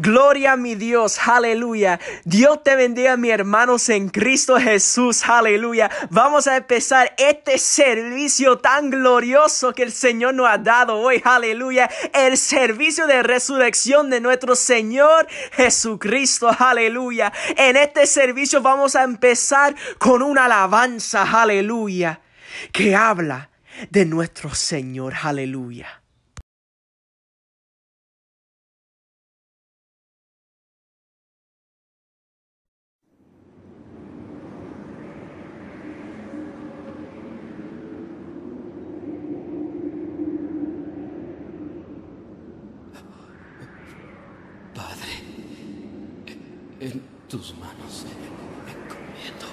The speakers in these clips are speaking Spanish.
Gloria a mi Dios, aleluya. Dios te bendiga, mis hermanos en Cristo Jesús, aleluya. Vamos a empezar este servicio tan glorioso que el Señor nos ha dado hoy, aleluya. El servicio de resurrección de nuestro Señor Jesucristo, aleluya. En este servicio vamos a empezar con una alabanza, aleluya, que habla de nuestro Señor, aleluya. En tus manos encomiendo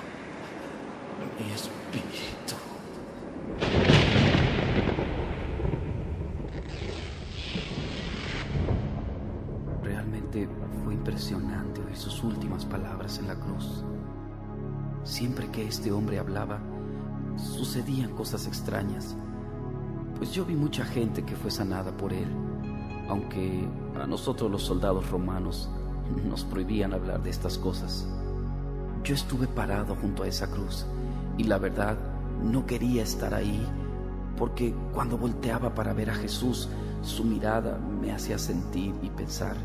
mi espíritu. Realmente fue impresionante oír sus últimas palabras en la cruz. Siempre que este hombre hablaba, sucedían cosas extrañas, pues yo vi mucha gente que fue sanada por él, aunque a nosotros los soldados romanos nos prohibían hablar de estas cosas. Yo estuve parado junto a esa cruz y la verdad no quería estar ahí porque cuando volteaba para ver a Jesús, su mirada me hacía sentir y pensar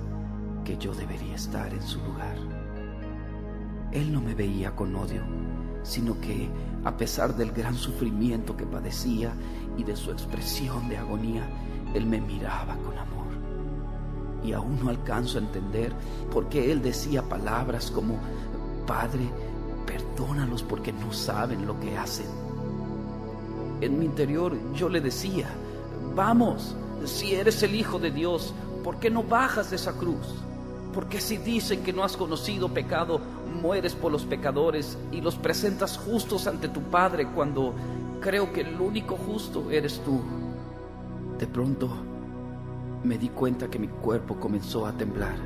que yo debería estar en su lugar. Él no me veía con odio, sino que a pesar del gran sufrimiento que padecía y de su expresión de agonía, Él me miraba con amor y aún no alcanzo a entender por qué él decía palabras como, Padre, perdónalos porque no saben lo que hacen. En mi interior yo le decía, vamos, si eres el Hijo de Dios, ¿por qué no bajas de esa cruz? Porque si dicen que no has conocido pecado, mueres por los pecadores y los presentas justos ante tu Padre cuando creo que el único justo eres tú. De pronto me di cuenta que mi cuerpo comenzó a temblar,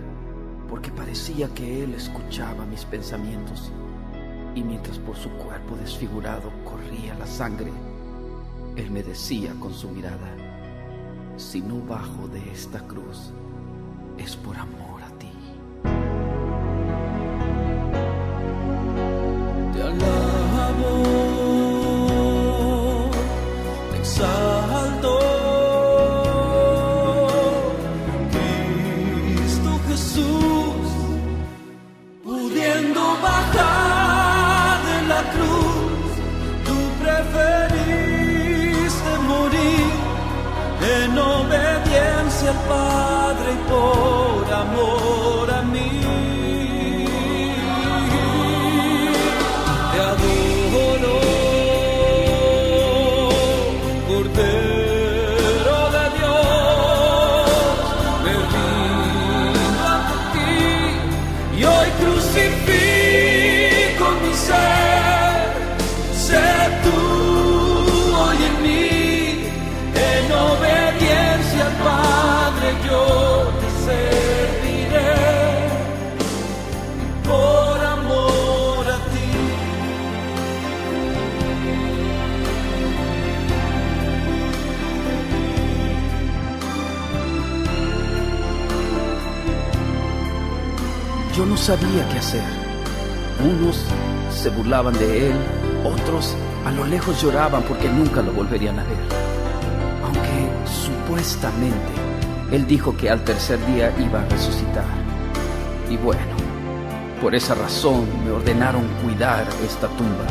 porque parecía que él escuchaba mis pensamientos, y mientras por su cuerpo desfigurado corría la sangre, él me decía con su mirada, si no bajo de esta cruz, es por amor sabía qué hacer. Unos se burlaban de él, otros a lo lejos lloraban porque nunca lo volverían a ver. Aunque supuestamente él dijo que al tercer día iba a resucitar. Y bueno, por esa razón me ordenaron cuidar esta tumba.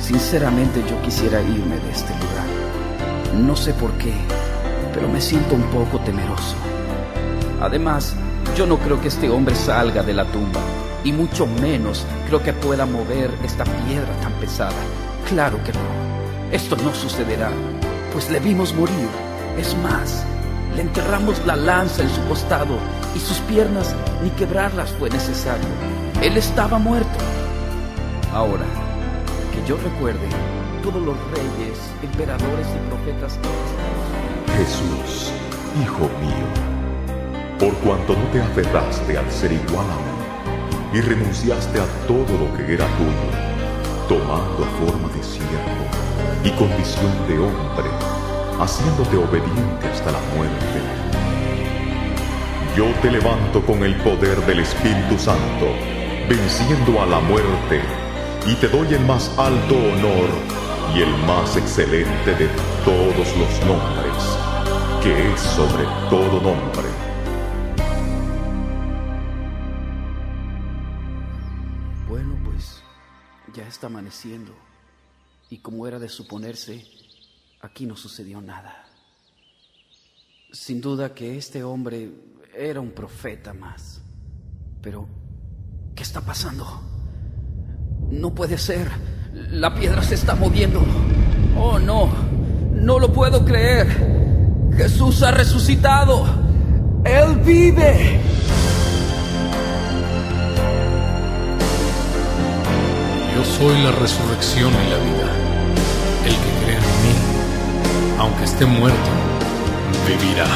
Sinceramente yo quisiera irme de este lugar. No sé por qué, pero me siento un poco temeroso. Además, yo no creo que este hombre salga de la tumba, y mucho menos creo que pueda mover esta piedra tan pesada. Claro que no. Esto no sucederá, pues le vimos morir. Es más, le enterramos la lanza en su costado y sus piernas ni quebrarlas fue necesario. Él estaba muerto. Ahora, que yo recuerde, todos los reyes, emperadores y profetas Jesús, Hijo mío, por cuanto no te aferraste al ser igual a mí y renunciaste a todo lo que era tuyo, tomando forma de siervo y condición de hombre, haciéndote obediente hasta la muerte, Yo te levanto con el poder del Espíritu Santo, venciendo a la muerte, y te doy el más alto honor y el más excelente de todos los nombres, que es sobre todo nombre. Está amaneciendo, y como era de suponerse, aquí no sucedió nada. Sin duda que este hombre era un profeta más. Pero, ¿qué está pasando? No puede ser. La piedra se está moviendo. Oh, no. No lo puedo creer. Jesús ha resucitado. Él vive. Yo soy la resurrección y la vida. El que cree en mí, aunque esté muerto, vivirá.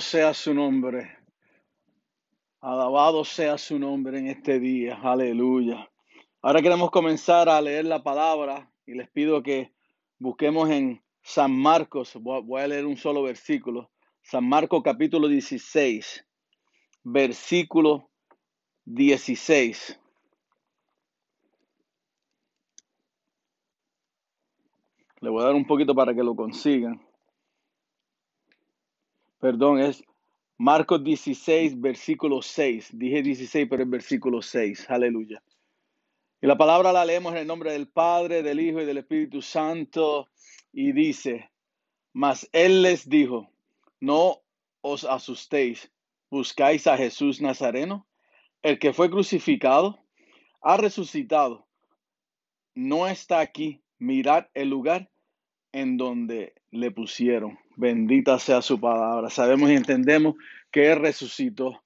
Sea su nombre. Alabado sea su nombre en este día. Aleluya. Ahora queremos comenzar a leer la palabra y les pido que busquemos en San Marcos. Voy a leer un solo versículo. San Marcos capítulo 16, versículo 16. Le voy a dar un poquito para que lo consigan. Perdón, es Marcos 16, versículo 6. Dije 16, pero es versículo 6. Aleluya. Y la palabra la leemos en el nombre del Padre, del Hijo y del Espíritu Santo. Y dice, mas él les dijo, no os asustéis, buscáis a Jesús Nazareno, el que fue crucificado, ha resucitado, no está aquí, mirad el lugar en donde le pusieron. Bendita sea su palabra. Sabemos y entendemos que Él resucitó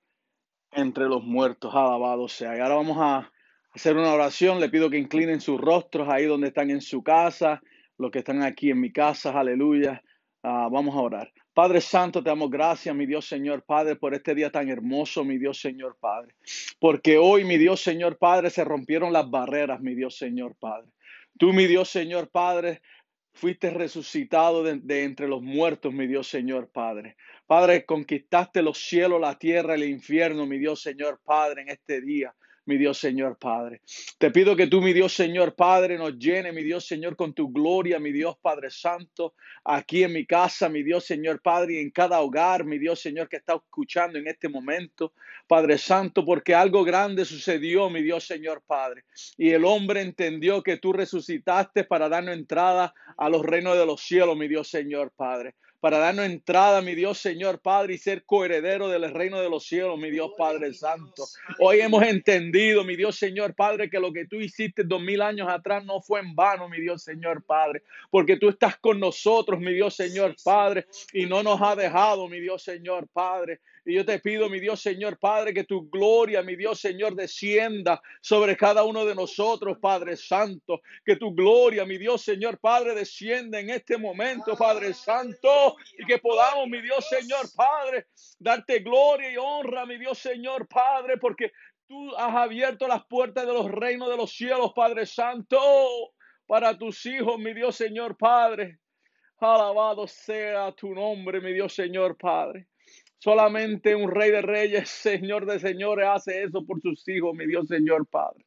entre los muertos. Alabado sea. Y ahora vamos a hacer una oración. Le pido que inclinen sus rostros ahí donde están en su casa, los que están aquí en mi casa. Aleluya. Ah, vamos a orar. Padre Santo, te damos gracias, mi Dios Señor Padre, por este día tan hermoso, mi Dios Señor Padre. Porque hoy, mi Dios Señor Padre, se rompieron las barreras, mi Dios Señor Padre. Tú, mi Dios Señor Padre, fuiste resucitado de, entre los muertos, mi Dios Señor Padre. Padre, conquistaste los cielos, la tierra, el infierno, mi Dios Señor Padre, en este día. Mi Dios Señor Padre. Te pido que tú, mi Dios Señor Padre, nos llene, mi Dios Señor, con tu gloria, mi Dios Padre Santo, aquí en mi casa, mi Dios Señor Padre, y en cada hogar, mi Dios Señor, que está escuchando en este momento, Padre Santo, porque algo grande sucedió, mi Dios Señor Padre. Y el hombre entendió que tú resucitaste para darnos entrada a los reinos de los cielos, mi Dios Señor Padre. Para darnos entrada, mi Dios Señor Padre, y ser coheredero del reino de los cielos, mi Dios Padre Santo. Hoy hemos entendido, mi Dios Señor Padre, que lo que tú hiciste dos mil años atrás no fue en vano, mi Dios Señor Padre, porque tú estás con nosotros, mi Dios Señor Padre, y no nos ha dejado, mi Dios Señor Padre. Y yo te pido, mi Dios Señor Padre, que tu gloria, mi Dios Señor, descienda sobre cada uno de nosotros, Padre Santo. Que tu gloria, mi Dios Señor Padre, descienda en este momento, Padre Santo. Y que podamos, mi Dios Señor Padre, darte gloria y honra, mi Dios Señor Padre, porque tú has abierto las puertas de los reinos de los cielos, Padre Santo, para tus hijos, mi Dios Señor Padre. Alabado sea tu nombre, mi Dios Señor Padre. Solamente un rey de reyes, señor de señores, hace eso por sus hijos, mi Dios Señor Padre.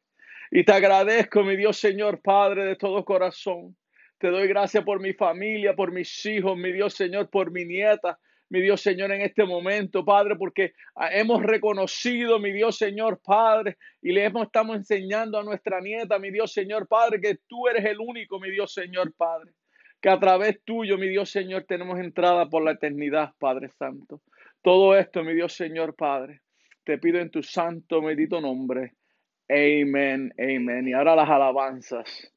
Y te agradezco, mi Dios Señor Padre, de todo corazón. Te doy gracias por mi familia, por mis hijos, mi Dios Señor, por mi nieta, mi Dios Señor, en este momento, Padre, porque ah, hemos reconocido, mi Dios Señor, Padre, y le hemos, estamos enseñando a nuestra nieta, mi Dios Señor, Padre, que tú eres el único, mi Dios Señor, Padre, que a través tuyo, mi Dios Señor, tenemos entrada por la eternidad, Padre Santo. Todo esto, mi Dios Señor, Padre, te pido en tu santo, bendito nombre. Amén, amén. Y ahora las alabanzas.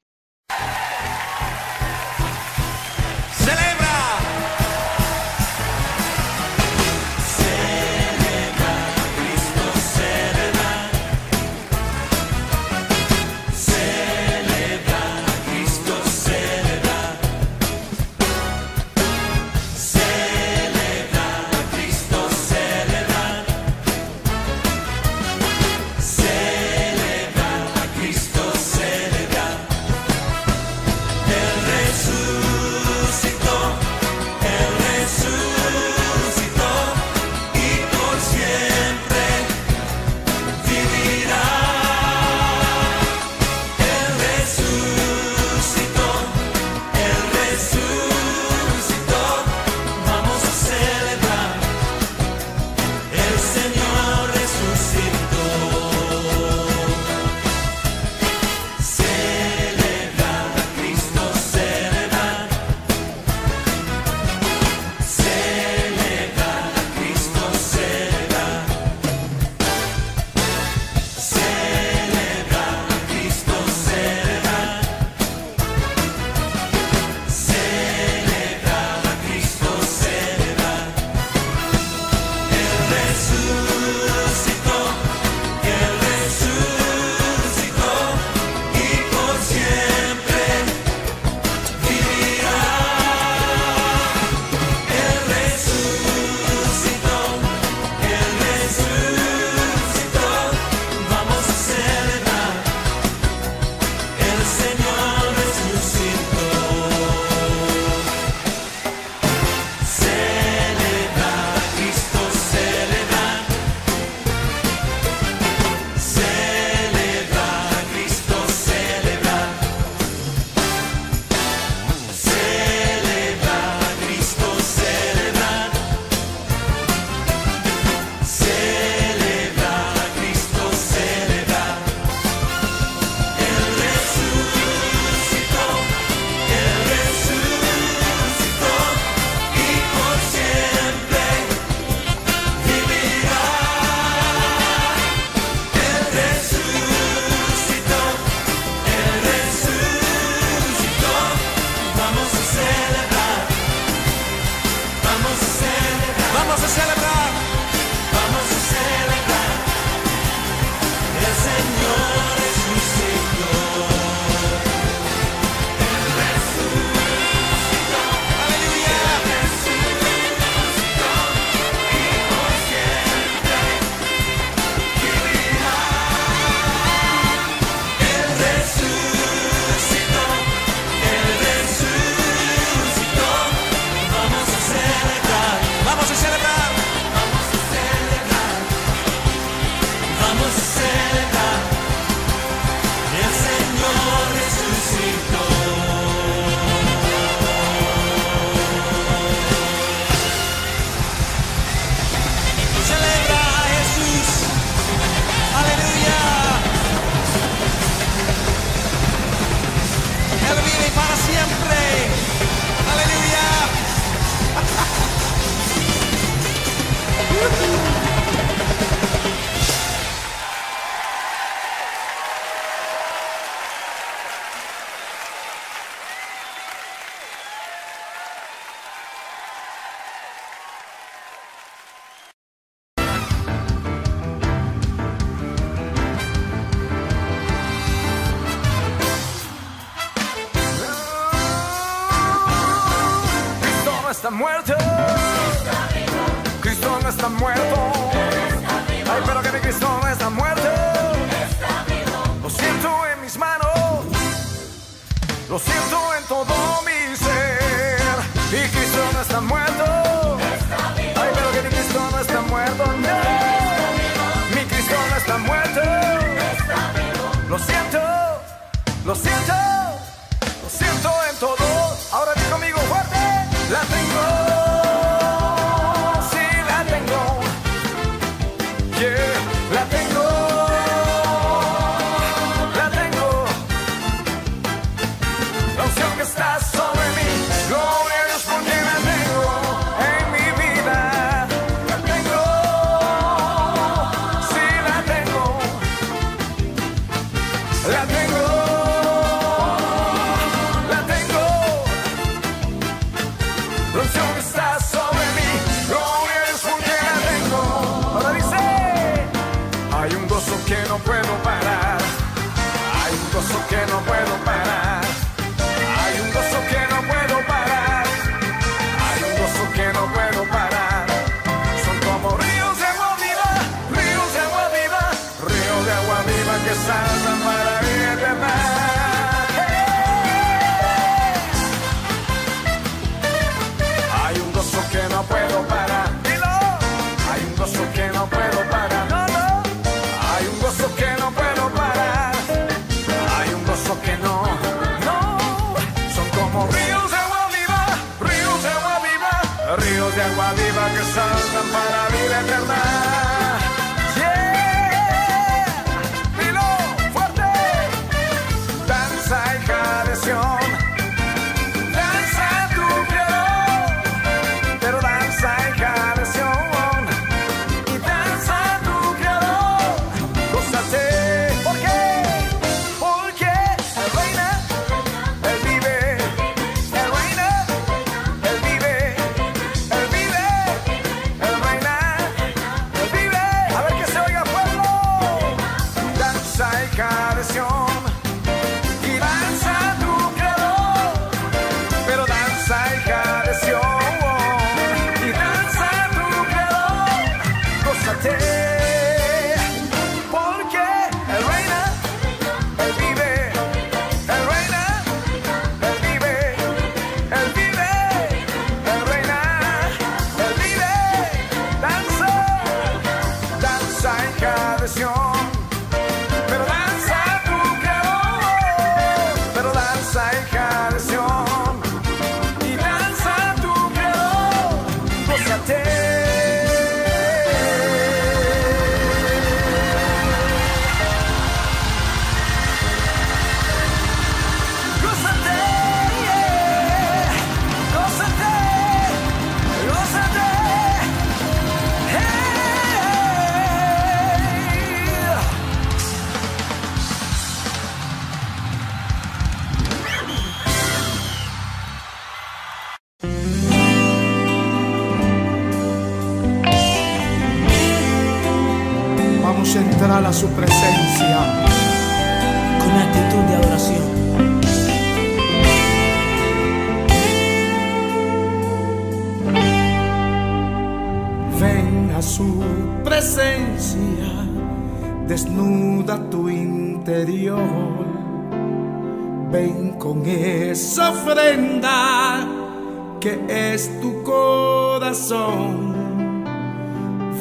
corazón.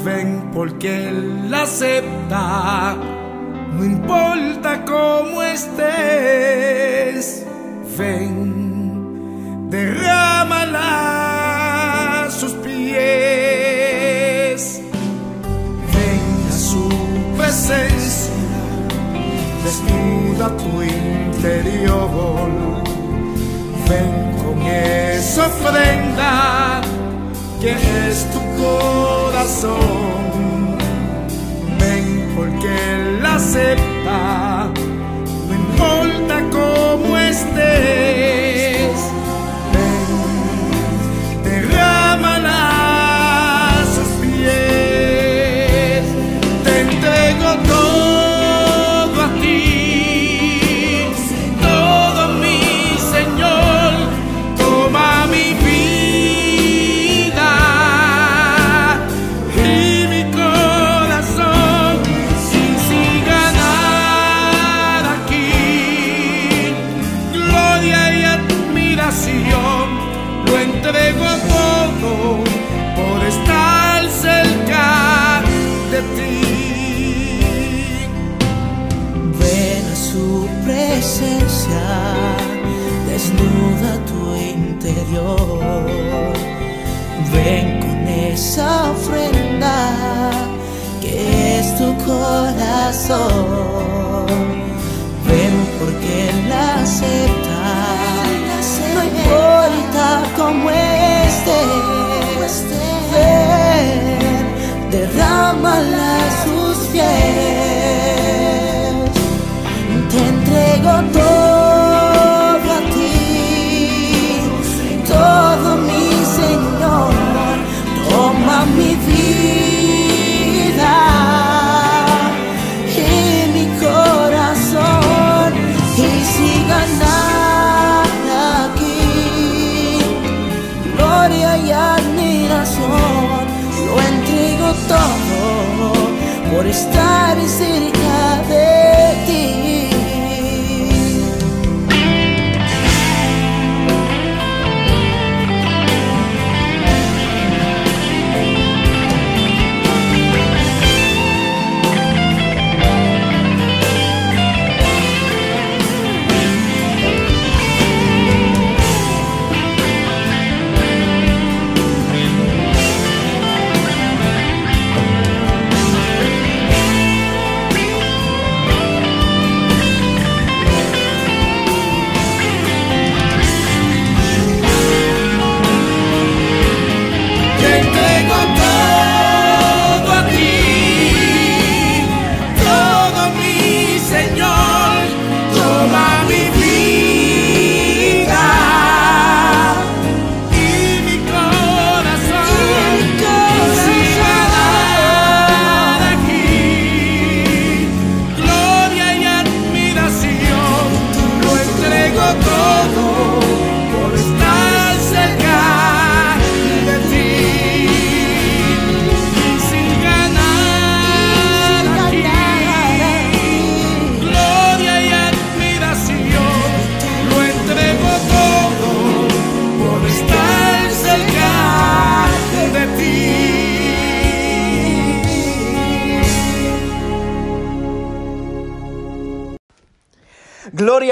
Ven porque Él acepta, no importa cómo estés. Ven, derrámala a sus pies. Ven a su presencia, desnuda tu interior ven con esa ofrenda que es tu corazón. Ven porque la acepta, no importa cómo esté corazón.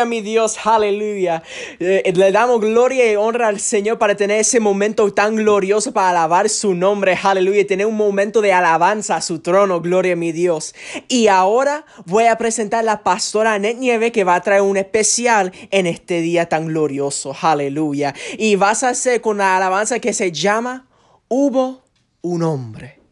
Mi Dios, aleluya. Eh, le damos gloria y honra al Señor para tener ese momento tan glorioso para alabar su nombre, aleluya. Tener un momento de alabanza a su trono, gloria a mi Dios. Y ahora voy a presentar a la pastora Net Nieve que va a traer un especial en este día tan glorioso, aleluya. Y vas a hacer con la alabanza que se llama Hubo un hombre.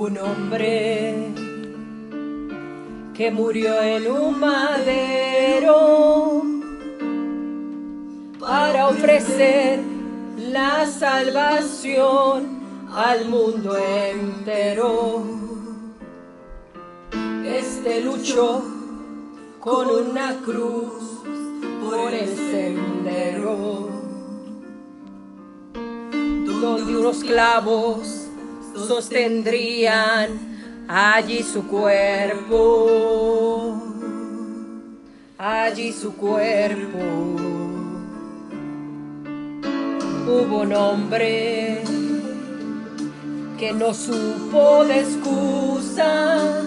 Un hombre que murió en un madero para ofrecer la salvación al mundo entero. Este luchó con una cruz por el sendero, donde unos clavos sostendrían allí su cuerpo, allí su cuerpo. Hubo un hombre que no supo de excusas,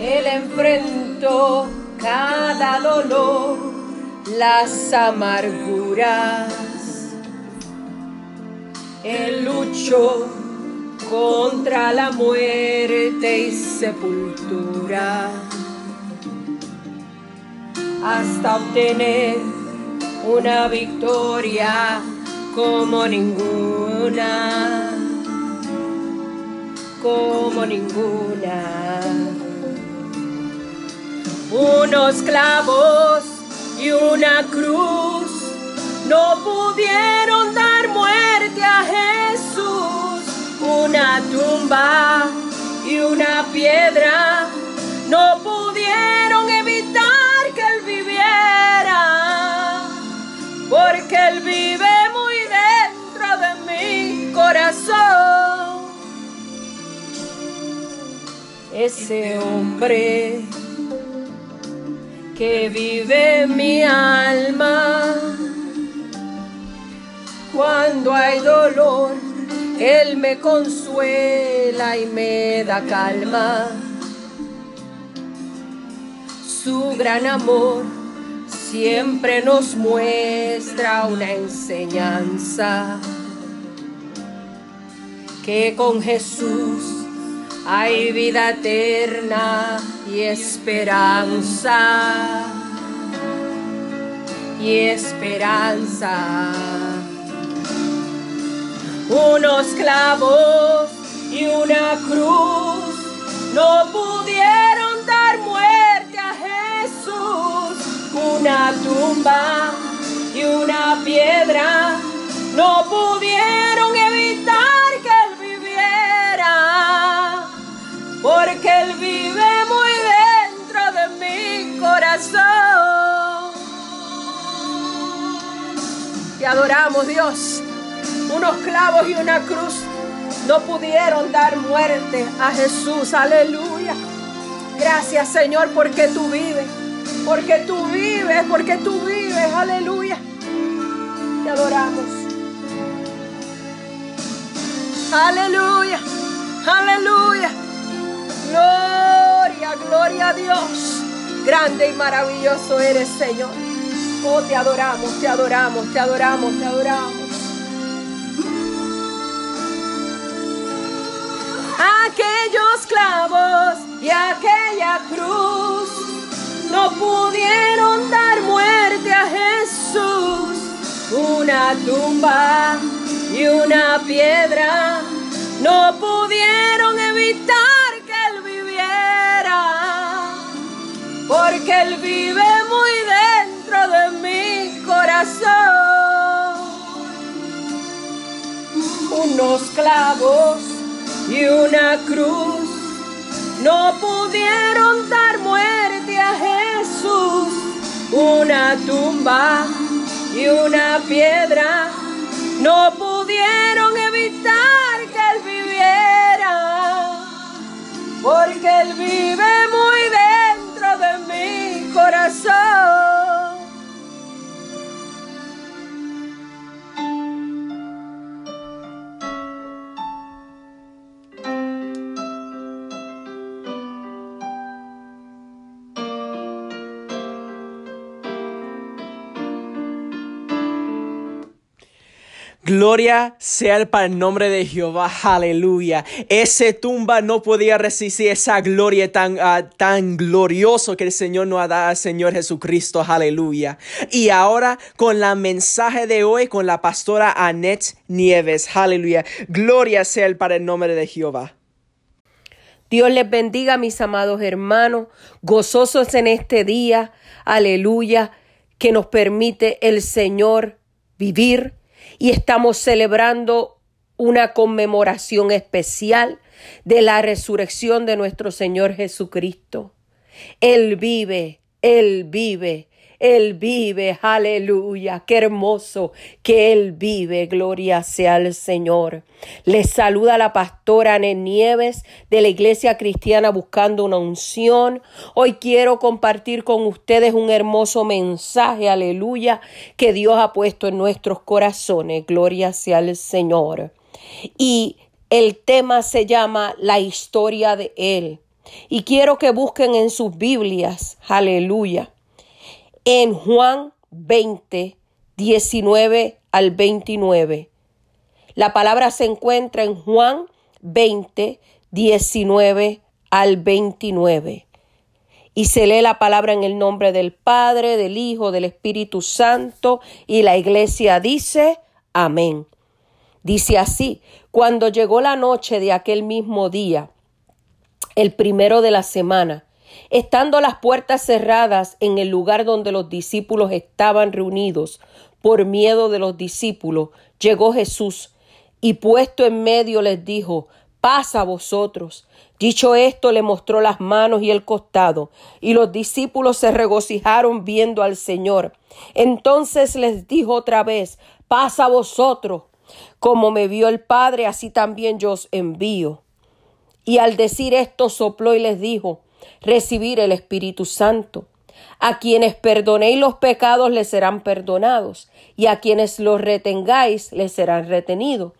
él enfrentó cada dolor, las amarguras él luchó contra la muerte y sepultura hasta obtener una victoria como ninguna, como ninguna. Unos clavos y una cruz no pudieron dar muerte a Jesús. Una tumba y una piedra no pudieron evitar que Él viviera, porque Él vive muy dentro de mi corazón. Ese hombre que vive en mi alma cuando hay dolor, Él me consuela y me da calma. Su gran amor siempre nos muestra una enseñanza. Que con Jesús hay vida eterna y esperanza. Y esperanza unos clavos y una cruz no pudieron dar muerte a Jesús. Una tumba y una piedra no pudieron evitar que Él viviera, porque Él vive muy dentro de mi corazón. Te adoramos, Dios unos clavos y una cruz no pudieron dar muerte a Jesús. Aleluya. Gracias Señor porque tú vives. Porque tú vives, porque tú vives. Aleluya. Te adoramos. Aleluya. Aleluya. Gloria, gloria a Dios. Grande y maravilloso eres Señor. Oh, te adoramos, te adoramos, te adoramos, te adoramos. Aquellos clavos y aquella cruz no pudieron dar muerte a Jesús. Una tumba y una piedra no pudieron evitar que Él viviera, porque Él vive muy dentro de mi corazón. Unos clavos y una cruz no pudieron dar muerte a Jesús. Una tumba y una piedra no pudieron evitar que él viviera, porque Él vive muy dentro de mi corazón. Gloria sea para el nombre de Jehová, aleluya. Ese tumba no podía resistir esa gloria tan, uh, tan glorioso que el Señor nos ha dado al Señor Jesucristo, aleluya. Y ahora con la mensaje de hoy con la pastora Annette Nieves, aleluya. Gloria sea para el nombre de Jehová. Dios les bendiga, mis amados hermanos, gozosos en este día, aleluya, que nos permite el Señor vivir y estamos celebrando una conmemoración especial de la resurrección de nuestro Señor Jesucristo. Él vive, Él vive, Él vive, aleluya, qué hermoso que Él vive, gloria sea al Señor. Les saluda la pastora Ane Nieves de la Iglesia Cristiana Buscando una Unción. Hoy quiero compartir con ustedes un hermoso mensaje, aleluya, que Dios ha puesto en nuestros corazones, gloria sea al Señor. Y el tema se llama La historia de Él. Y quiero que busquen en sus Biblias, aleluya, en Juan 20, 19 al 29. La palabra se encuentra en Juan 20, 19 al 29. Y se lee la palabra en el nombre del Padre, del Hijo, del Espíritu Santo, y la iglesia dice, amén. Dice así, cuando llegó la noche de aquel mismo día, el primero de la semana, estando las puertas cerradas en el lugar donde los discípulos estaban reunidos, por miedo de los discípulos, llegó Jesús y puesto en medio les dijo, pasa a vosotros. Dicho esto, le mostró las manos y el costado, y los discípulos se regocijaron viendo al Señor. Entonces les dijo otra vez, pasa a vosotros. Como me vio el Padre, así también yo os envío. Y al decir esto sopló y les dijo, recibir el Espíritu Santo. A quienes perdonéis los pecados les serán perdonados, y a quienes los retengáis les serán retenidos.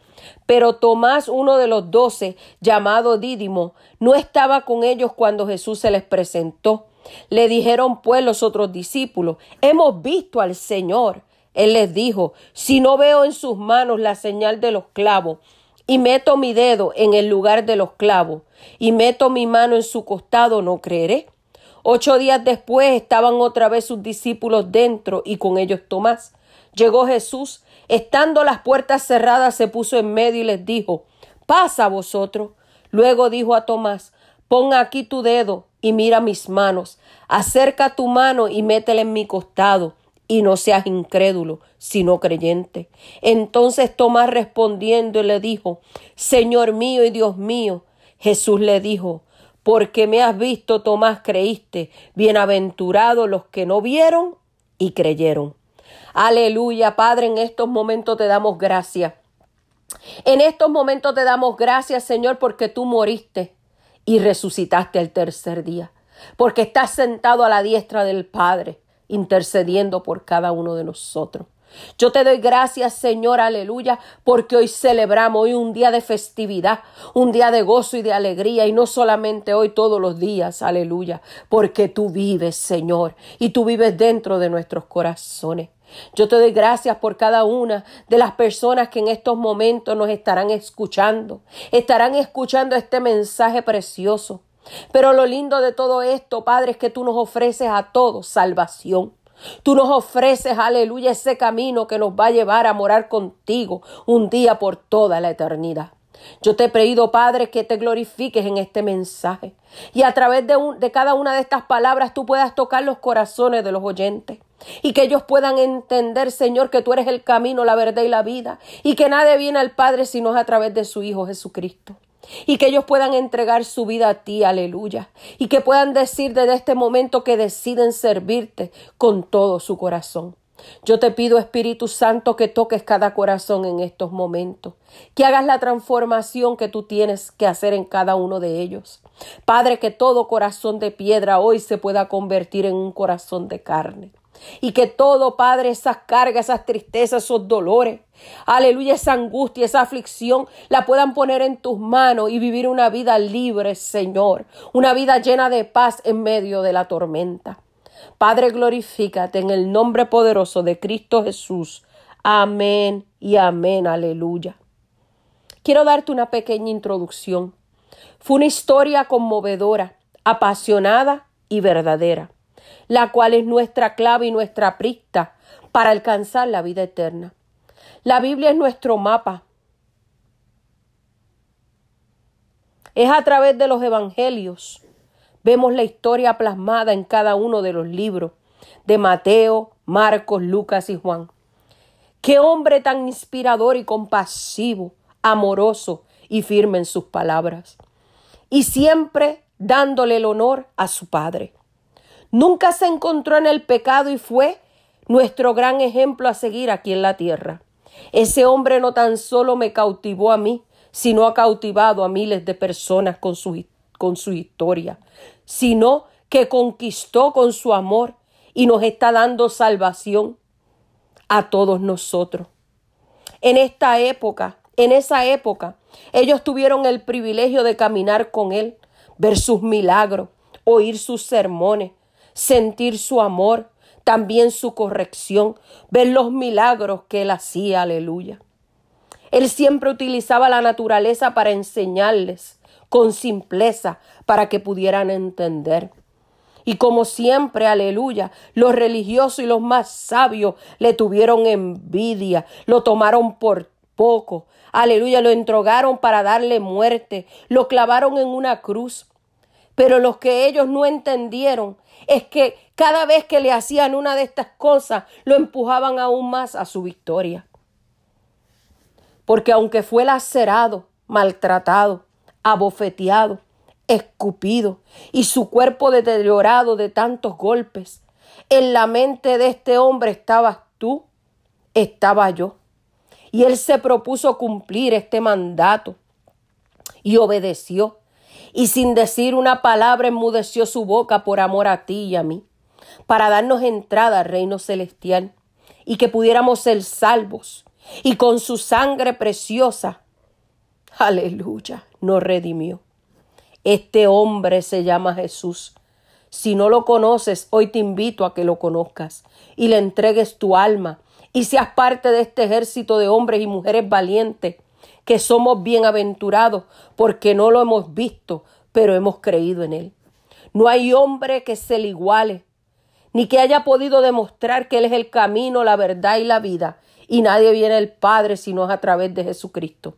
Pero Tomás, uno de los doce, llamado Dídimo, no estaba con ellos cuando Jesús se les presentó. Le dijeron pues los otros discípulos, hemos visto al Señor. Él les dijo, si no veo en sus manos la señal de los clavos, y meto mi dedo en el lugar de los clavos, y meto mi mano en su costado, no creeré. Ocho días después estaban otra vez sus discípulos dentro y con ellos Tomás. Llegó Jesús, estando las puertas cerradas, se puso en medio y les dijo, pasa vosotros. Luego dijo a Tomás, pon aquí tu dedo y mira mis manos, acerca tu mano y métela en mi costado, y no seas incrédulo, sino creyente. Entonces Tomás respondiendo le dijo, Señor mío y Dios mío. Jesús le dijo, porque me has visto, Tomás, creíste. Bienaventurados los que no vieron y creyeron. Aleluya, Padre, en estos momentos te damos gracias. En estos momentos te damos gracias, Señor, porque tú moriste y resucitaste el tercer día, porque estás sentado a la diestra del Padre, intercediendo por cada uno de nosotros. Yo te doy gracias, Señor, aleluya, porque hoy celebramos hoy un día de festividad, un día de gozo y de alegría, y no solamente hoy, todos los días, aleluya, porque tú vives, Señor, y tú vives dentro de nuestros corazones. Yo te doy gracias por cada una de las personas que en estos momentos nos estarán escuchando, estarán escuchando este mensaje precioso. Pero lo lindo de todo esto, Padre, es que tú nos ofreces a todos salvación. Tú nos ofreces, aleluya, ese camino que nos va a llevar a morar contigo un día por toda la eternidad. Yo te he pedido, Padre, que te glorifiques en este mensaje y a través de, de cada una de estas palabras tú puedas tocar los corazones de los oyentes y que ellos puedan entender, Señor, que tú eres el camino, la verdad y la vida y que nadie viene al Padre sino a través de su Hijo Jesucristo y que ellos puedan entregar su vida a ti, aleluya, y que puedan decir desde este momento que deciden servirte con todo su corazón. Yo te pido, Espíritu Santo, que toques cada corazón en estos momentos, que hagas la transformación que tú tienes que hacer en cada uno de ellos, Padre, que todo corazón de piedra hoy se pueda convertir en un corazón de carne. Y que todo, Padre, esas cargas, esas tristezas, esos dolores, aleluya, esa angustia, esa aflicción, la puedan poner en tus manos y vivir una vida libre, Señor. Una vida llena de paz en medio de la tormenta. Padre, glorifícate en el nombre poderoso de Cristo Jesús. Amén y amén, aleluya. Quiero darte una pequeña introducción. Fue una historia conmovedora, apasionada y verdadera, la cual es nuestra clave y nuestra prista para alcanzar la vida eterna. La Biblia es nuestro mapa. Es a través de los evangelios. Vemos la historia plasmada en cada uno de los libros de Mateo, Marcos, Lucas y Juan. Qué hombre tan inspirador y compasivo amoroso y firme en sus palabras, y siempre dándole el honor a su Padre. Nunca se encontró en el pecado y fue nuestro gran ejemplo a seguir aquí en la tierra. Ese hombre no tan solo me cautivó a mí, sino ha cautivado a miles de personas con su, con su historia, sino que conquistó con su amor y nos está dando salvación a todos nosotros. En esta época en esa época, ellos tuvieron el privilegio de caminar con Él, ver sus milagros, oír sus sermones, sentir su amor, también su corrección, ver los milagros que Él hacía, aleluya. Él siempre utilizaba la naturaleza para enseñarles con simpleza para que pudieran entender. Y como siempre, aleluya, los religiosos y los más sabios le tuvieron envidia, lo tomaron por poco. Aleluya, lo entrogaron para darle muerte, lo clavaron en una cruz. Pero lo que ellos no entendieron es que cada vez que le hacían una de estas cosas, lo empujaban aún más a su victoria. Porque aunque fue lacerado, maltratado, abofeteado, escupido y su cuerpo deteriorado de tantos golpes, en la mente de este hombre estabas tú, estaba yo. Y él se propuso cumplir este mandato y obedeció. Y sin decir una palabra enmudeció su boca por amor a ti y a mí, para darnos entrada al reino celestial y que pudiéramos ser salvos. Y con su sangre preciosa, aleluya, nos redimió. Este hombre se llama Jesús. Si no lo conoces, hoy te invito a que lo conozcas y le entregues tu alma y seas parte de este ejército de hombres y mujeres valientes, que somos bienaventurados porque no lo hemos visto, pero hemos creído en Él. No hay hombre que se le iguale, ni que haya podido demostrar que Él es el camino, la verdad y la vida, y nadie viene al Padre sino es a través de Jesucristo.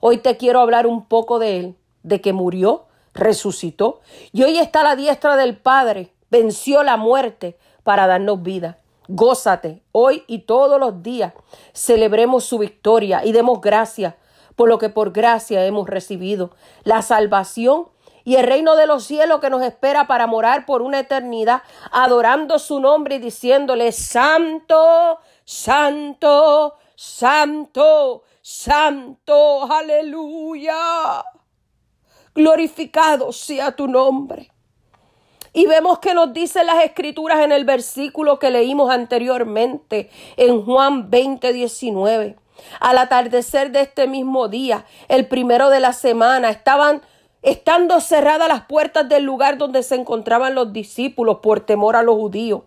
Hoy te quiero hablar un poco de Él, de que murió, resucitó, y hoy está a la diestra del Padre, venció la muerte para darnos vida. Gózate hoy y todos los días. Celebremos su victoria y demos gracias por lo que por gracia hemos recibido. La salvación y el reino de los cielos que nos espera para morar por una eternidad, adorando su nombre y diciéndole, Santo, Santo, Santo, Santo, aleluya. Glorificado sea tu nombre. Y vemos que nos dicen las escrituras en el versículo que leímos anteriormente, en Juan 20, 19. Al atardecer de este mismo día, el primero de la semana, estaban estando cerradas las puertas del lugar donde se encontraban los discípulos por temor a los judíos.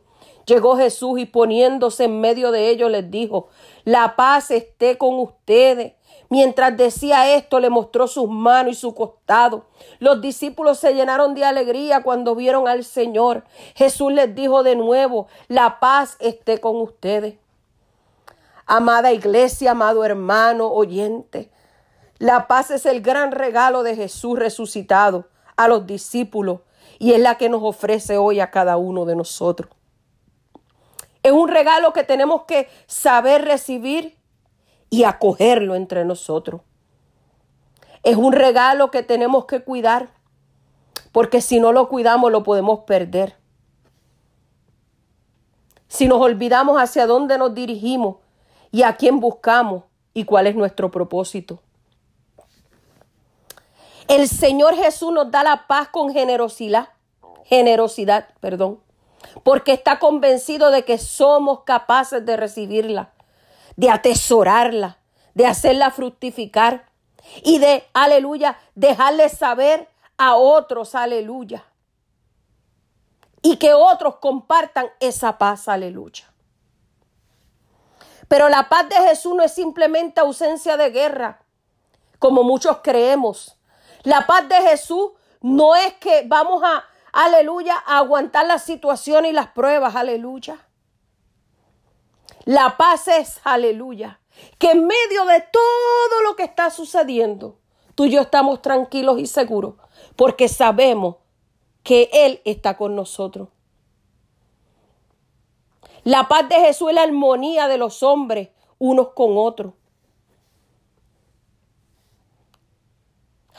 Llegó Jesús y poniéndose en medio de ellos les dijo, la paz esté con ustedes. Mientras decía esto, le mostró sus manos y su costado. Los discípulos se llenaron de alegría cuando vieron al Señor. Jesús les dijo de nuevo, la paz esté con ustedes. Amada iglesia, amado hermano, oyente, la paz es el gran regalo de Jesús resucitado a los discípulos y es la que nos ofrece hoy a cada uno de nosotros. Es un regalo que tenemos que saber recibir y acogerlo entre nosotros. Es un regalo que tenemos que cuidar, porque si no lo cuidamos lo podemos perder. Si nos olvidamos hacia dónde nos dirigimos y a quién buscamos y cuál es nuestro propósito. El Señor Jesús nos da la paz con generosidad, generosidad, perdón, porque está convencido de que somos capaces de recibirla, de atesorarla, de hacerla fructificar y de, aleluya, dejarle saber a otros, aleluya. Y que otros compartan esa paz, aleluya. Pero la paz de Jesús no es simplemente ausencia de guerra, como muchos creemos. La paz de Jesús no es que vamos a, aleluya, a aguantar las situaciones y las pruebas, aleluya. La paz es, aleluya, que en medio de todo lo que está sucediendo, tú y yo estamos tranquilos y seguros, porque sabemos que Él está con nosotros. La paz de Jesús es la armonía de los hombres unos con otros.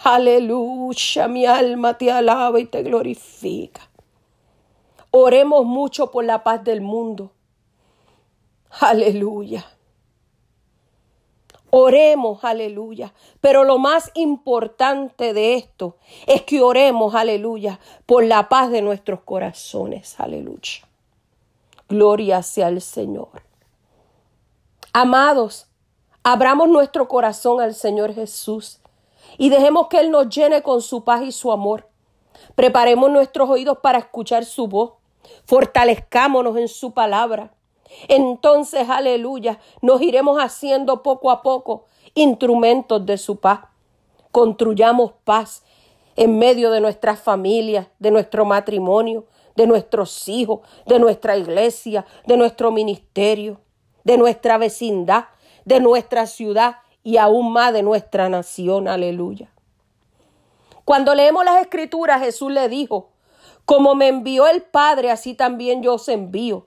Aleluya, mi alma te alaba y te glorifica. Oremos mucho por la paz del mundo. Aleluya. Oremos, aleluya. Pero lo más importante de esto es que oremos, aleluya, por la paz de nuestros corazones. Aleluya. Gloria sea al Señor. Amados, abramos nuestro corazón al Señor Jesús y dejemos que Él nos llene con su paz y su amor. Preparemos nuestros oídos para escuchar su voz. Fortalezcámonos en su palabra. Entonces, aleluya, nos iremos haciendo poco a poco instrumentos de su paz. Construyamos paz en medio de nuestras familias, de nuestro matrimonio, de nuestros hijos, de nuestra iglesia, de nuestro ministerio, de nuestra vecindad, de nuestra ciudad y aún más de nuestra nación. Aleluya. Cuando leemos las escrituras, Jesús le dijo, como me envió el Padre, así también yo os envío.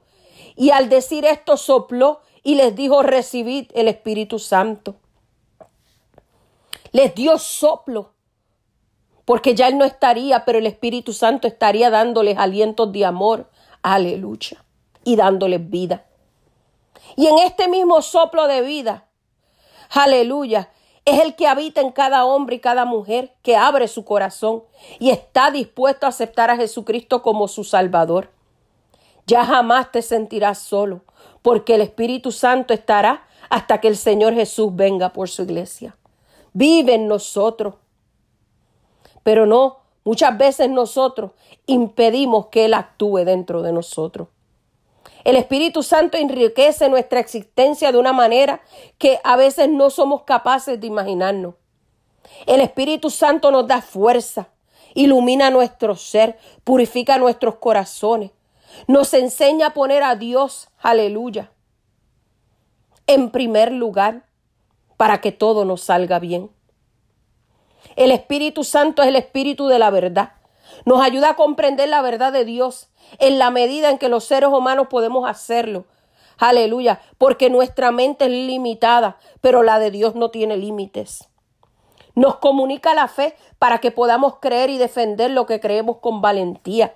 Y al decir esto sopló y les dijo, recibid el Espíritu Santo. Les dio soplo, porque ya Él no estaría, pero el Espíritu Santo estaría dándoles alientos de amor. Aleluya. Y dándoles vida. Y en este mismo soplo de vida, aleluya, es el que habita en cada hombre y cada mujer que abre su corazón y está dispuesto a aceptar a Jesucristo como su Salvador. Ya jamás te sentirás solo, porque el Espíritu Santo estará hasta que el Señor Jesús venga por su iglesia. Vive en nosotros. Pero no, muchas veces nosotros impedimos que Él actúe dentro de nosotros. El Espíritu Santo enriquece nuestra existencia de una manera que a veces no somos capaces de imaginarnos. El Espíritu Santo nos da fuerza, ilumina nuestro ser, purifica nuestros corazones, nos enseña a poner a Dios, aleluya, en primer lugar para que todo nos salga bien. El Espíritu Santo es el Espíritu de la verdad. Nos ayuda a comprender la verdad de Dios en la medida en que los seres humanos podemos hacerlo. Aleluya, porque nuestra mente es limitada, pero la de Dios no tiene límites. Nos comunica la fe para que podamos creer y defender lo que creemos con valentía.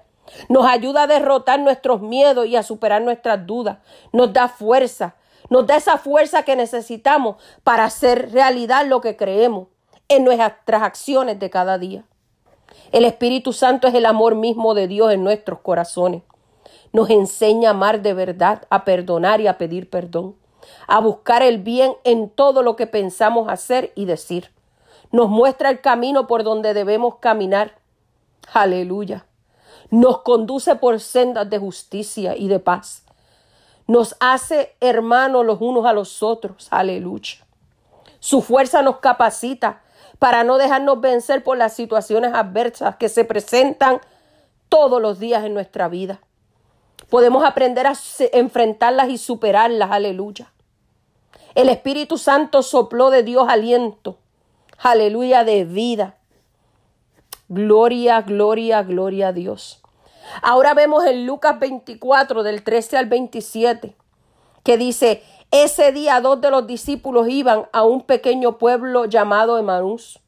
Nos ayuda a derrotar nuestros miedos y a superar nuestras dudas. Nos da fuerza. Nos da esa fuerza que necesitamos para hacer realidad lo que creemos en nuestras acciones de cada día. El Espíritu Santo es el amor mismo de Dios en nuestros corazones. Nos enseña a amar de verdad, a perdonar y a pedir perdón, a buscar el bien en todo lo que pensamos hacer y decir. Nos muestra el camino por donde debemos caminar. Aleluya. Nos conduce por sendas de justicia y de paz. Nos hace hermanos los unos a los otros. Aleluya. Su fuerza nos capacita para no dejarnos vencer por las situaciones adversas que se presentan todos los días en nuestra vida. Podemos aprender a enfrentarlas y superarlas, aleluya. El Espíritu Santo sopló de Dios aliento, aleluya, de vida. Gloria, gloria, gloria a Dios. Ahora vemos en Lucas 24, del 13 al 27, que dice, ese día dos de los discípulos iban a un pequeño pueblo llamado Emaús.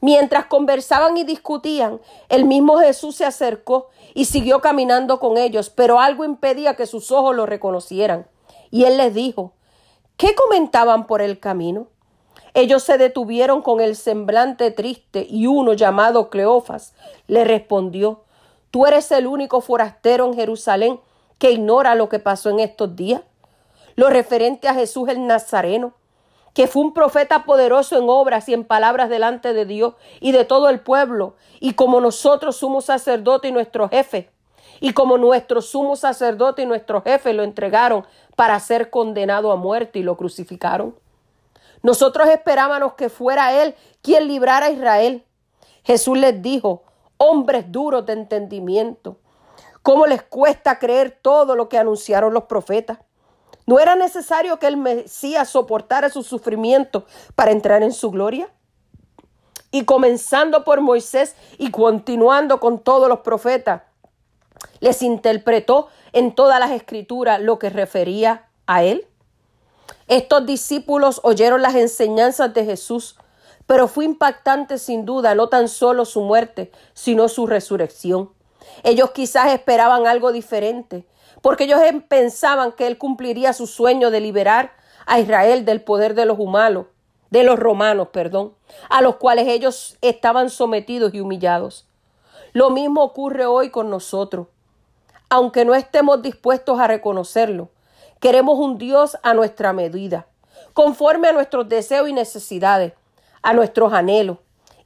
Mientras conversaban y discutían, el mismo Jesús se acercó y siguió caminando con ellos, pero algo impedía que sus ojos lo reconocieran. Y él les dijo, ¿qué comentaban por el camino? Ellos se detuvieron con el semblante triste y uno llamado Cleofas le respondió, Tú eres el único forastero en Jerusalén que ignora lo que pasó en estos días. Lo referente a Jesús el Nazareno, que fue un profeta poderoso en obras y en palabras delante de Dios y de todo el pueblo, y como nosotros sumo sacerdote y nuestro jefe, y como nuestro sumo sacerdote y nuestro jefe lo entregaron para ser condenado a muerte y lo crucificaron. Nosotros esperábamos que fuera Él quien librara a Israel. Jesús les dijo, hombres duros de entendimiento, ¿cómo les cuesta creer todo lo que anunciaron los profetas? ¿No era necesario que el Mesías soportara su sufrimiento para entrar en su gloria? Y comenzando por Moisés y continuando con todos los profetas, les interpretó en todas las escrituras lo que refería a él. Estos discípulos oyeron las enseñanzas de Jesús, pero fue impactante sin duda no tan solo su muerte, sino su resurrección. Ellos quizás esperaban algo diferente, porque ellos em, pensaban que él cumpliría su sueño de liberar a Israel del poder de los humanos, de los romanos, perdón, a los cuales ellos estaban sometidos y humillados. Lo mismo ocurre hoy con nosotros. Aunque no estemos dispuestos a reconocerlo, queremos un Dios a nuestra medida, conforme a nuestros deseos y necesidades, a nuestros anhelos.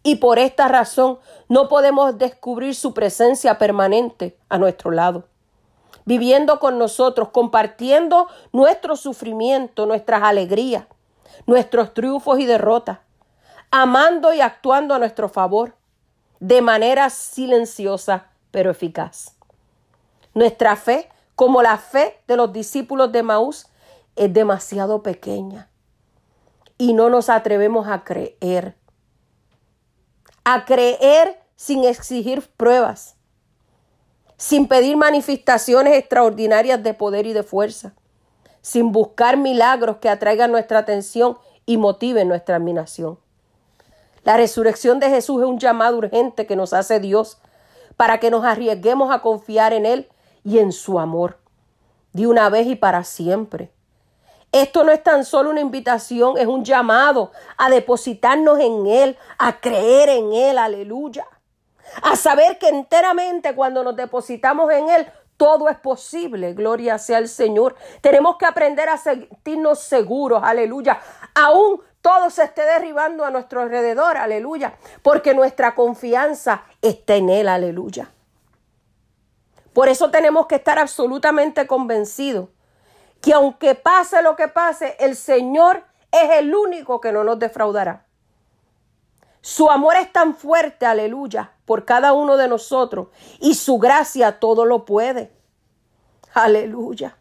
Y por esta razón no podemos descubrir su presencia permanente a nuestro lado, viviendo con nosotros, compartiendo nuestro sufrimiento, nuestras alegrías, nuestros triunfos y derrotas, amando y actuando a nuestro favor, de manera silenciosa pero eficaz. Nuestra fe, como la fe de los discípulos de Maús, es demasiado pequeña y no nos atrevemos a creer. A creer sin exigir pruebas, sin pedir manifestaciones extraordinarias de poder y de fuerza, sin buscar milagros que atraigan nuestra atención y motiven nuestra admiración. La resurrección de Jesús es un llamado urgente que nos hace Dios para que nos arriesguemos a confiar en Él y en su amor, de una vez y para siempre. Esto no es tan solo una invitación, es un llamado a depositarnos en Él, a creer en Él, aleluya. A saber que enteramente cuando nos depositamos en Él, todo es posible, gloria sea al Señor. Tenemos que aprender a sentirnos seguros, aleluya. Aún todo se esté derribando a nuestro alrededor, aleluya. Porque nuestra confianza está en Él, aleluya. Por eso tenemos que estar absolutamente convencidos que aunque pase lo que pase, el Señor es el único que no nos defraudará. Su amor es tan fuerte, aleluya, por cada uno de nosotros y su gracia todo lo puede. Aleluya.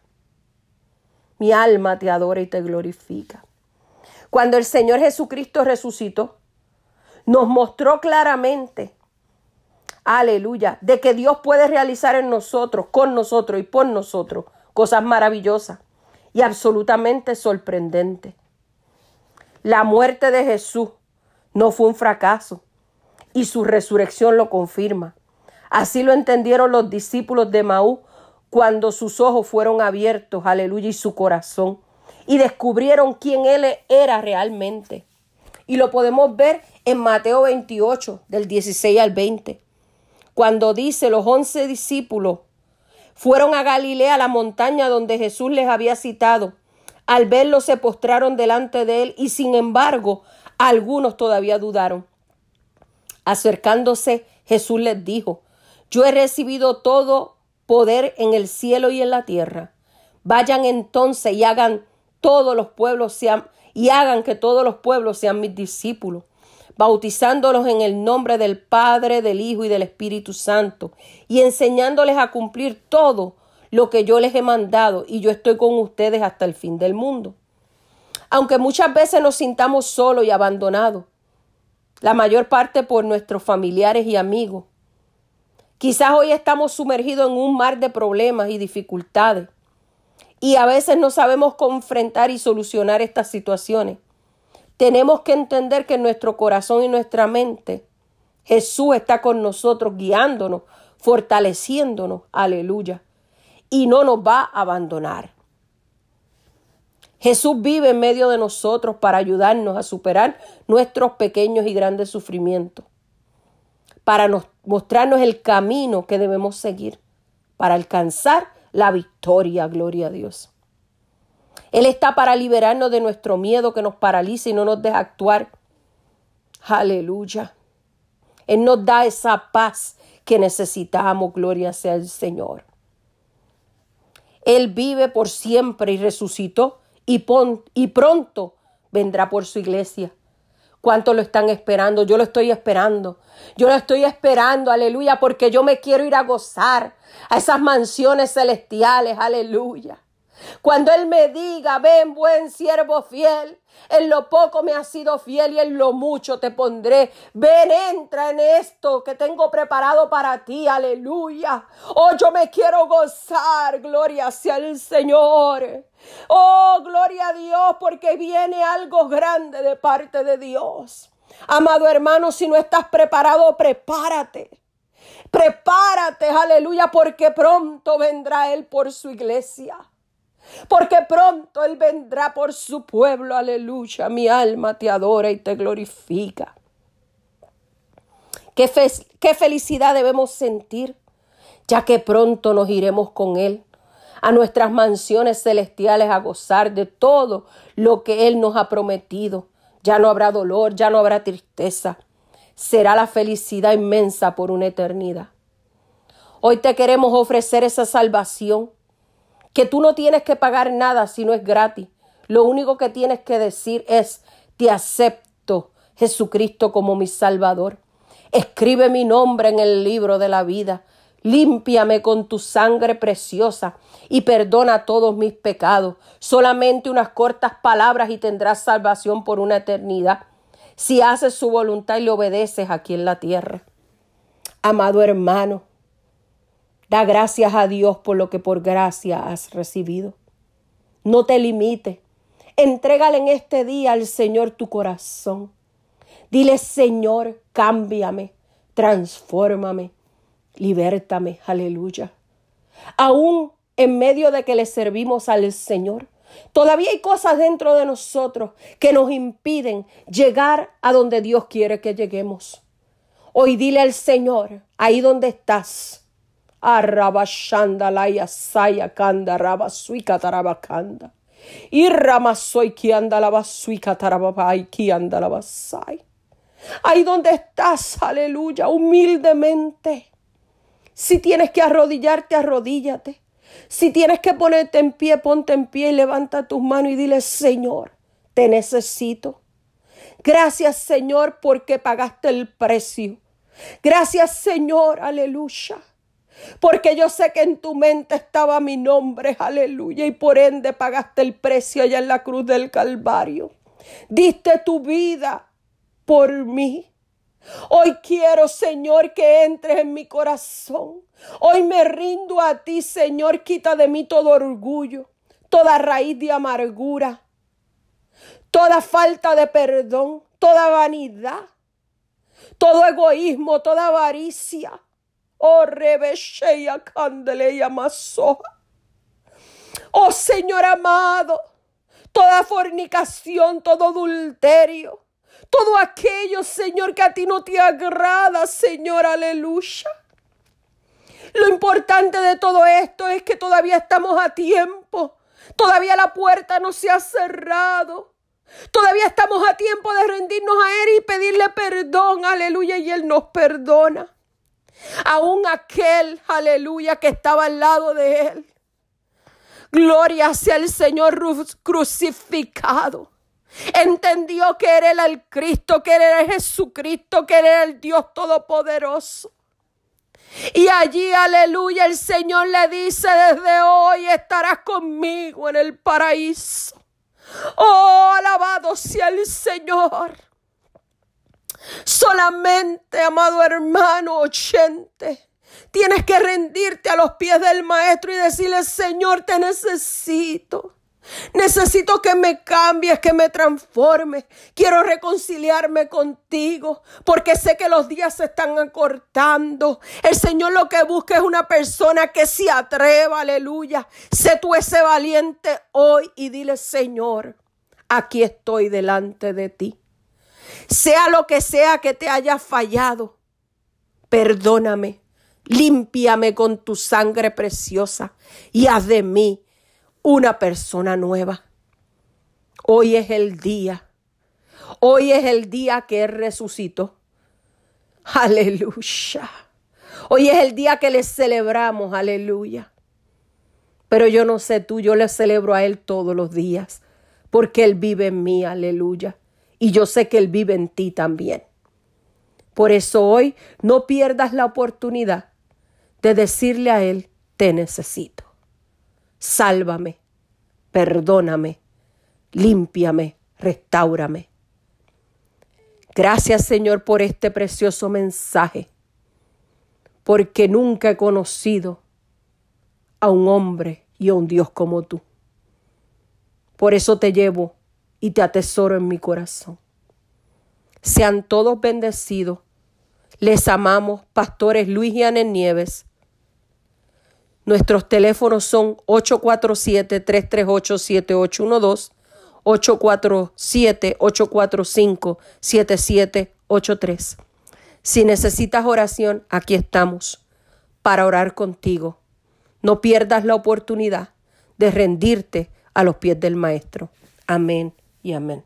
Mi alma te adora y te glorifica. Cuando el Señor Jesucristo resucitó, nos mostró claramente aleluya, de que Dios puede realizar en nosotros, con nosotros y por nosotros cosas maravillosas y absolutamente sorprendentes. La muerte de Jesús no fue un fracaso y su resurrección lo confirma. Así lo entendieron los discípulos de Maú cuando sus ojos fueron abiertos, aleluya, y su corazón, y descubrieron quién Él era realmente. Y lo podemos ver en Mateo 28, del 16 al 20 cuando dice los once discípulos fueron a Galilea, la montaña donde Jesús les había citado. Al verlo se postraron delante de él y sin embargo algunos todavía dudaron. Acercándose, Jesús les dijo, yo he recibido todo poder en el cielo y en la tierra. Vayan entonces y hagan todos los pueblos sean y hagan que todos los pueblos sean mis discípulos bautizándolos en el nombre del Padre, del Hijo y del Espíritu Santo, y enseñándoles a cumplir todo lo que yo les he mandado, y yo estoy con ustedes hasta el fin del mundo. Aunque muchas veces nos sintamos solos y abandonados, la mayor parte por nuestros familiares y amigos. Quizás hoy estamos sumergidos en un mar de problemas y dificultades, y a veces no sabemos confrontar y solucionar estas situaciones. Tenemos que entender que en nuestro corazón y nuestra mente Jesús está con nosotros, guiándonos, fortaleciéndonos, aleluya, y no nos va a abandonar. Jesús vive en medio de nosotros para ayudarnos a superar nuestros pequeños y grandes sufrimientos, para nos, mostrarnos el camino que debemos seguir, para alcanzar la victoria, gloria a Dios. Él está para liberarnos de nuestro miedo que nos paraliza y no nos deja actuar. Aleluya. Él nos da esa paz que necesitamos, gloria sea el Señor. Él vive por siempre y resucitó y, y pronto vendrá por su iglesia. ¿Cuántos lo están esperando? Yo lo estoy esperando. Yo lo estoy esperando, aleluya, porque yo me quiero ir a gozar a esas mansiones celestiales, aleluya. Cuando Él me diga, ven buen siervo fiel, en lo poco me has sido fiel y en lo mucho te pondré. Ven, entra en esto que tengo preparado para ti, aleluya. Oh, yo me quiero gozar, gloria sea el Señor. Oh, gloria a Dios, porque viene algo grande de parte de Dios. Amado hermano, si no estás preparado, prepárate. Prepárate, aleluya, porque pronto vendrá Él por su iglesia porque pronto Él vendrá por su pueblo, aleluya. Mi alma te adora y te glorifica. Qué, qué felicidad debemos sentir, ya que pronto nos iremos con Él a nuestras mansiones celestiales a gozar de todo lo que Él nos ha prometido. Ya no habrá dolor, ya no habrá tristeza. Será la felicidad inmensa por una eternidad. Hoy te queremos ofrecer esa salvación que tú no tienes que pagar nada si no es gratis. Lo único que tienes que decir es, te acepto, Jesucristo, como mi Salvador. Escribe mi nombre en el libro de la vida. Límpiame con tu sangre preciosa y perdona todos mis pecados. Solamente unas cortas palabras y tendrás salvación por una eternidad. Si haces su voluntad y le obedeces aquí en la tierra. Amado hermano, Da gracias a Dios por lo que por gracia has recibido. No te limite. Entrégale en este día al Señor tu corazón. Dile, Señor, cámbiame, transfórmame, libértame. Aleluya. Aún en medio de que le servimos al Señor, todavía hay cosas dentro de nosotros que nos impiden llegar a donde Dios quiere que lleguemos. Hoy dile al Señor, ahí donde estás, Arrabashanda la yasaya kanda rabasuika tarabakanda. Irramasoy ki anda la basuika tarababai ki anda la basai. Ahí donde estás, aleluya, humildemente. Si tienes que arrodillarte, arrodíllate. Si tienes que ponerte en pie, ponte en pie y levanta tus manos y dile, Señor, te necesito. Gracias, Señor, porque pagaste el precio. Gracias, Señor, aleluya porque yo sé que en tu mente estaba mi nombre, aleluya, y por ende pagaste el precio allá en la cruz del Calvario. Diste tu vida por mí. Hoy quiero, Señor, que entres en mi corazón. Hoy me rindo a ti, Señor, quita de mí todo orgullo, toda raíz de amargura, toda falta de perdón, toda vanidad, todo egoísmo, toda avaricia. Oh, Rebesheya Candeleya Masoja. Oh Señor amado, toda fornicación, todo adulterio, todo aquello, Señor, que a ti no te agrada, Señor, aleluya. Lo importante de todo esto es que todavía estamos a tiempo. Todavía la puerta no se ha cerrado. Todavía estamos a tiempo de rendirnos a Él y pedirle perdón, aleluya, y Él nos perdona aún aquel, aleluya, que estaba al lado de él. Gloria sea el Señor crucificado. Entendió que era el Cristo, que era Jesucristo, que era el Dios Todopoderoso. Y allí, aleluya, el Señor le dice, desde hoy estarás conmigo en el paraíso. Oh, alabado sea el Señor. Solamente, amado hermano oyente, tienes que rendirte a los pies del Maestro y decirle, Señor, te necesito. Necesito que me cambies, que me transformes. Quiero reconciliarme contigo porque sé que los días se están acortando. El Señor lo que busca es una persona que se atreva, aleluya. Sé tú ese valiente hoy y dile, Señor, aquí estoy delante de ti. Sea lo que sea que te haya fallado, perdóname, límpiame con tu sangre preciosa y haz de mí una persona nueva. Hoy es el día. Hoy es el día que Él resucitó. Aleluya. Hoy es el día que le celebramos. Aleluya. Pero yo no sé tú, yo le celebro a Él todos los días. Porque Él vive en mí. Aleluya. Y yo sé que Él vive en ti también. Por eso hoy no pierdas la oportunidad de decirle a Él, te necesito sálvame, perdóname, límpiame, restaurame. Gracias Señor por este precioso mensaje, porque nunca he conocido a un hombre y a un Dios como tú. Por eso te llevo y te atesoro en mi corazón. Sean todos bendecidos. Les amamos, pastores Luis y Anel Nieves Nuestros teléfonos son 847-338-7812, 847-845-7783. Si necesitas oración, aquí estamos para orar contigo. No pierdas la oportunidad de rendirte a los pies del Maestro. Amén y amén.